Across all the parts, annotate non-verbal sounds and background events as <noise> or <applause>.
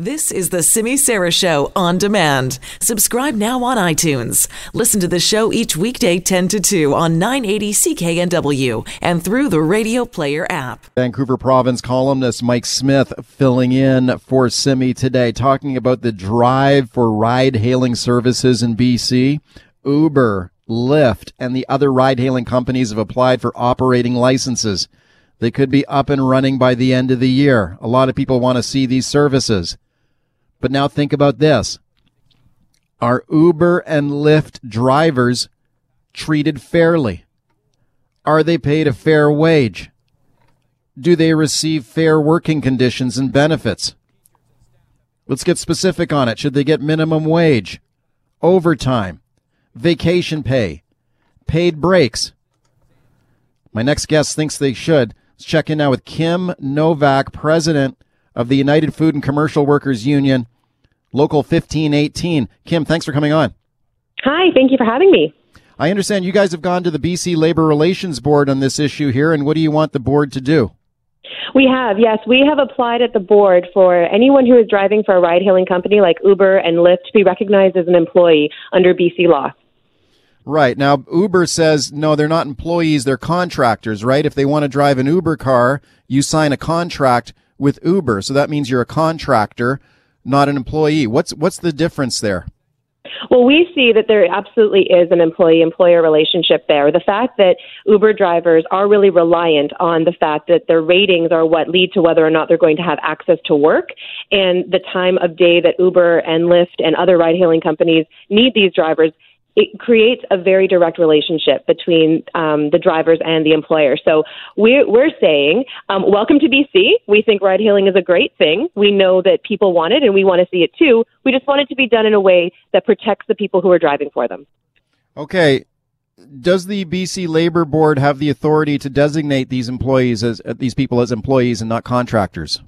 This is the Simi Sara Show on demand. Subscribe now on iTunes. Listen to the show each weekday 10 to 2 on 980 CKNW and through the Radio Player app. Vancouver Province columnist Mike Smith filling in for Simi today, talking about the drive for ride hailing services in BC. Uber, Lyft, and the other ride hailing companies have applied for operating licenses. They could be up and running by the end of the year. A lot of people want to see these services. But now think about this. Are Uber and Lyft drivers treated fairly? Are they paid a fair wage? Do they receive fair working conditions and benefits? Let's get specific on it. Should they get minimum wage, overtime, vacation pay, paid breaks? My next guest thinks they should. Let's check in now with Kim Novak, president of the United Food and Commercial Workers Union, Local 1518. Kim, thanks for coming on. Hi, thank you for having me. I understand you guys have gone to the BC Labor Relations Board on this issue here, and what do you want the board to do? We have, yes. We have applied at the board for anyone who is driving for a ride hailing company like Uber and Lyft to be recognized as an employee under BC law. Right. Now, Uber says, no, they're not employees, they're contractors, right? If they want to drive an Uber car, you sign a contract with Uber. So that means you're a contractor, not an employee. What's what's the difference there? Well, we see that there absolutely is an employee employer relationship there. The fact that Uber drivers are really reliant on the fact that their ratings are what lead to whether or not they're going to have access to work and the time of day that Uber and Lyft and other ride hailing companies need these drivers it creates a very direct relationship between um, the drivers and the employer. So we're, we're saying, um, welcome to BC. We think ride hailing is a great thing. We know that people want it and we want to see it too. We just want it to be done in a way that protects the people who are driving for them. Okay. Does the BC Labor Board have the authority to designate these employees as uh, these people as employees and not contractors?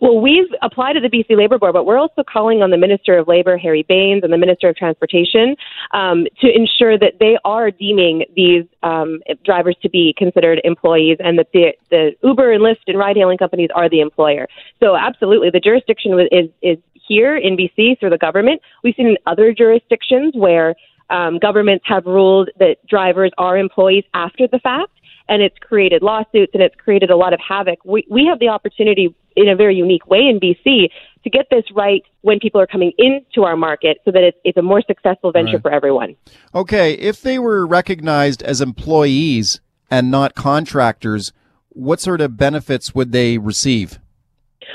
Well, we've applied to the BC Labor Board, but we're also calling on the Minister of Labor, Harry Bains, and the Minister of Transportation um, to ensure that they are deeming these um, drivers to be considered employees and that the, the Uber and Lyft and ride hailing companies are the employer. So, absolutely, the jurisdiction is, is here in BC through the government. We've seen in other jurisdictions where um, governments have ruled that drivers are employees after the fact and it's created lawsuits and it's created a lot of havoc. We, we have the opportunity in a very unique way in BC to get this right when people are coming into our market so that it's, it's a more successful venture right. for everyone. Okay, if they were recognized as employees and not contractors, what sort of benefits would they receive?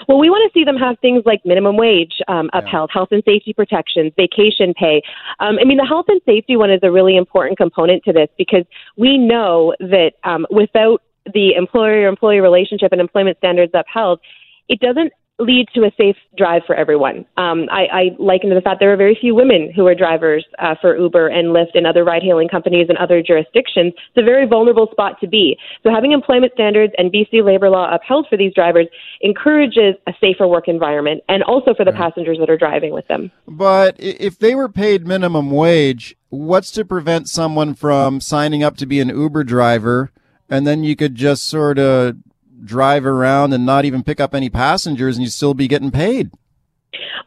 Well, we want to see them have things like minimum wage um, upheld, yeah. health and safety protections, vacation pay. Um, I mean, the health and safety one is a really important component to this because we know that um, without the employer employee relationship and employment standards upheld, it doesn't lead to a safe drive for everyone. Um, I, I liken to the fact there are very few women who are drivers uh, for Uber and Lyft and other ride hailing companies in other jurisdictions. It's a very vulnerable spot to be. So having employment standards and BC labor law upheld for these drivers encourages a safer work environment and also for the right. passengers that are driving with them. But if they were paid minimum wage, what's to prevent someone from signing up to be an Uber driver and then you could just sort of drive around and not even pick up any passengers and you still be getting paid.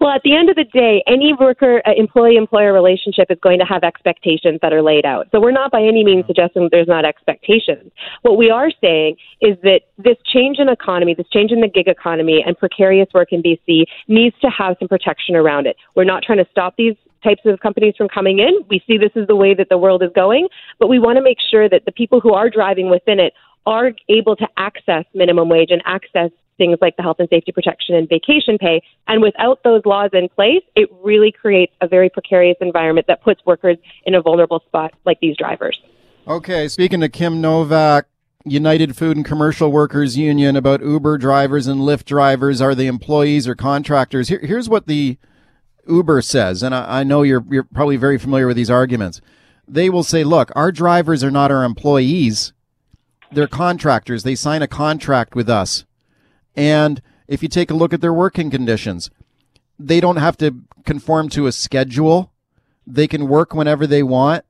Well, at the end of the day, any worker uh, employee employer relationship is going to have expectations that are laid out. So we're not by any means suggesting that there's not expectations. What we are saying is that this change in economy, this change in the gig economy and precarious work in BC needs to have some protection around it. We're not trying to stop these types of companies from coming in. We see this is the way that the world is going, but we want to make sure that the people who are driving within it are able to access minimum wage and access things like the health and safety protection and vacation pay. And without those laws in place, it really creates a very precarious environment that puts workers in a vulnerable spot like these drivers. Okay, speaking to Kim Novak, United Food and Commercial Workers Union about Uber drivers and Lyft drivers. Are they employees or contractors? Here, here's what the Uber says, and I, I know you're you're probably very familiar with these arguments. They will say, "Look, our drivers are not our employees they're contractors. They sign a contract with us. And if you take a look at their working conditions, they don't have to conform to a schedule. They can work whenever they want.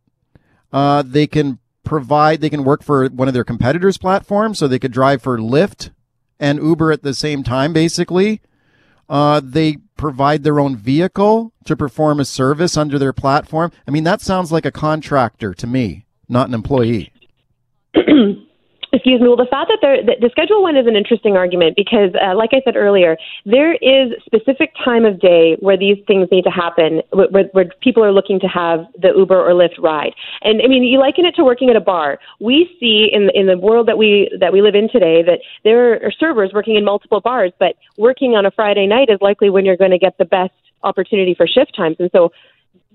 Uh, they can provide, they can work for one of their competitors' platforms, so they could drive for Lyft and Uber at the same time, basically. Uh, they provide their own vehicle to perform a service under their platform? I mean, that sounds like a contractor to me, not an employee. <clears throat> Excuse me. Well, the fact that the, the Schedule One is an interesting argument because, uh, like I said earlier, there is specific time of day where these things need to happen, where, where people are looking to have the Uber or Lyft ride. And I mean, you liken it to working at a bar. We see in in the world that we that we live in today that there are servers working in multiple bars, but working on a Friday night is likely when you're going to get the best opportunity for shift times. And so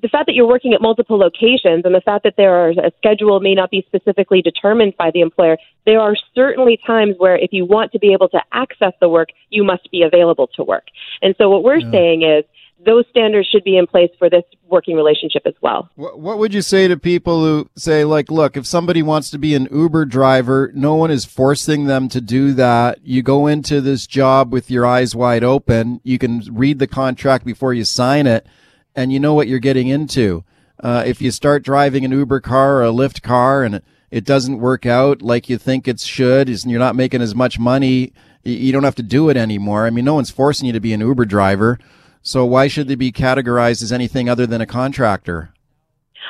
the fact that you're working at multiple locations and the fact that there are a schedule may not be specifically determined by the employer, there are certainly times where if you want to be able to access the work, you must be available to work. And so what we're yeah. saying is those standards should be in place for this working relationship as well. What would you say to people who say, like, look, if somebody wants to be an Uber driver, no one is forcing them to do that. You go into this job with your eyes wide open. You can read the contract before you sign it and you know what you're getting into. Uh, if you start driving an Uber car or a Lyft car and it doesn't work out like you think it should, and you're not making as much money, you don't have to do it anymore. I mean, no one's forcing you to be an Uber driver. So why should they be categorized as anything other than a contractor?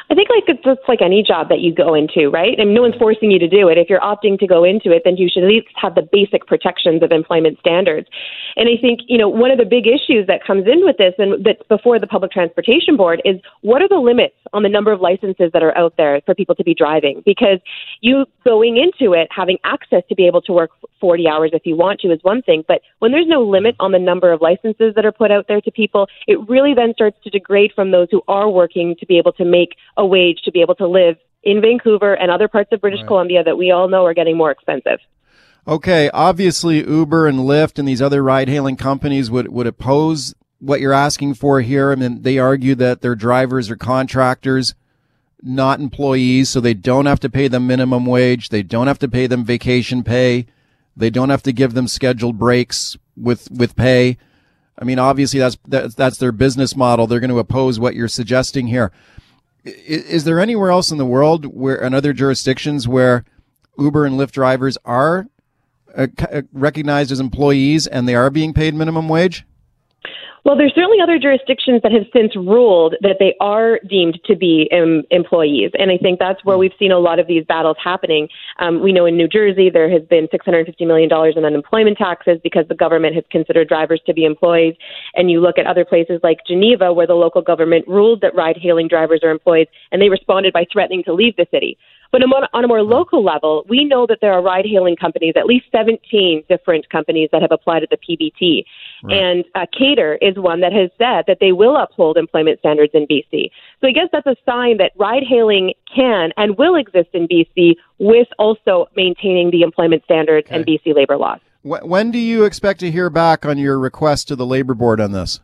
I think like it's just like any job that you go into, right? And no one's forcing you to do it. If you're opting to go into it, then you should at least have the basic protections of employment standards. And I think, you know, one of the big issues that comes in with this and that's before the Public Transportation Board is what are the limits on the number of licenses that are out there for people to be driving? Because you going into it, having access to be able to work 40 hours if you want to is one thing. But when there's no limit on the number of licenses that are put out there to people, it really then starts to degrade from those who are working to be able to make a wage to be able to live in Vancouver and other parts of British right. Columbia that we all know are getting more expensive. Okay, obviously Uber and Lyft and these other ride-hailing companies would would oppose what you're asking for here. I mean, they argue that their drivers are contractors, not employees, so they don't have to pay them minimum wage, they don't have to pay them vacation pay, they don't have to give them scheduled breaks with with pay. I mean, obviously that's that's, that's their business model. They're going to oppose what you're suggesting here. Is, there anywhere else in the world where in other jurisdictions where Uber and Lyft drivers are uh, uh, recognized as employees and they are being paid minimum wage? Well, there's certainly other jurisdictions that have since ruled that they are deemed to be um, employees, and I think that's where we've seen a lot of these battles happening. Um, we know in New Jersey there has been 650 million dollars in unemployment taxes because the government has considered drivers to be employees, and you look at other places like Geneva where the local government ruled that ride-hailing drivers are employees, and they responded by threatening to leave the city. But on a more local level, we know that there are ride hailing companies, at least 17 different companies that have applied to the PBT. Right. And uh, Kater is one that has said that they will uphold employment standards in BC. So I guess that's a sign that ride hailing can and will exist in BC with also maintaining the employment standards okay. and BC labor laws. When do you expect to hear back on your request to the Labor Board on this?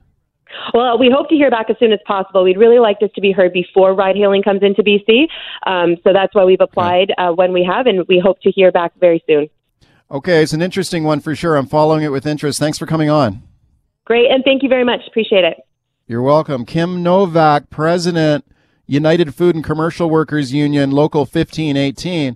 Well, we hope to hear back as soon as possible. We'd really like this to be heard before ride hailing comes into BC. Um, so that's why we've applied uh, when we have, and we hope to hear back very soon. Okay, it's an interesting one for sure. I'm following it with interest. Thanks for coming on. Great, and thank you very much. Appreciate it. You're welcome. Kim Novak, President, United Food and Commercial Workers Union, Local 1518.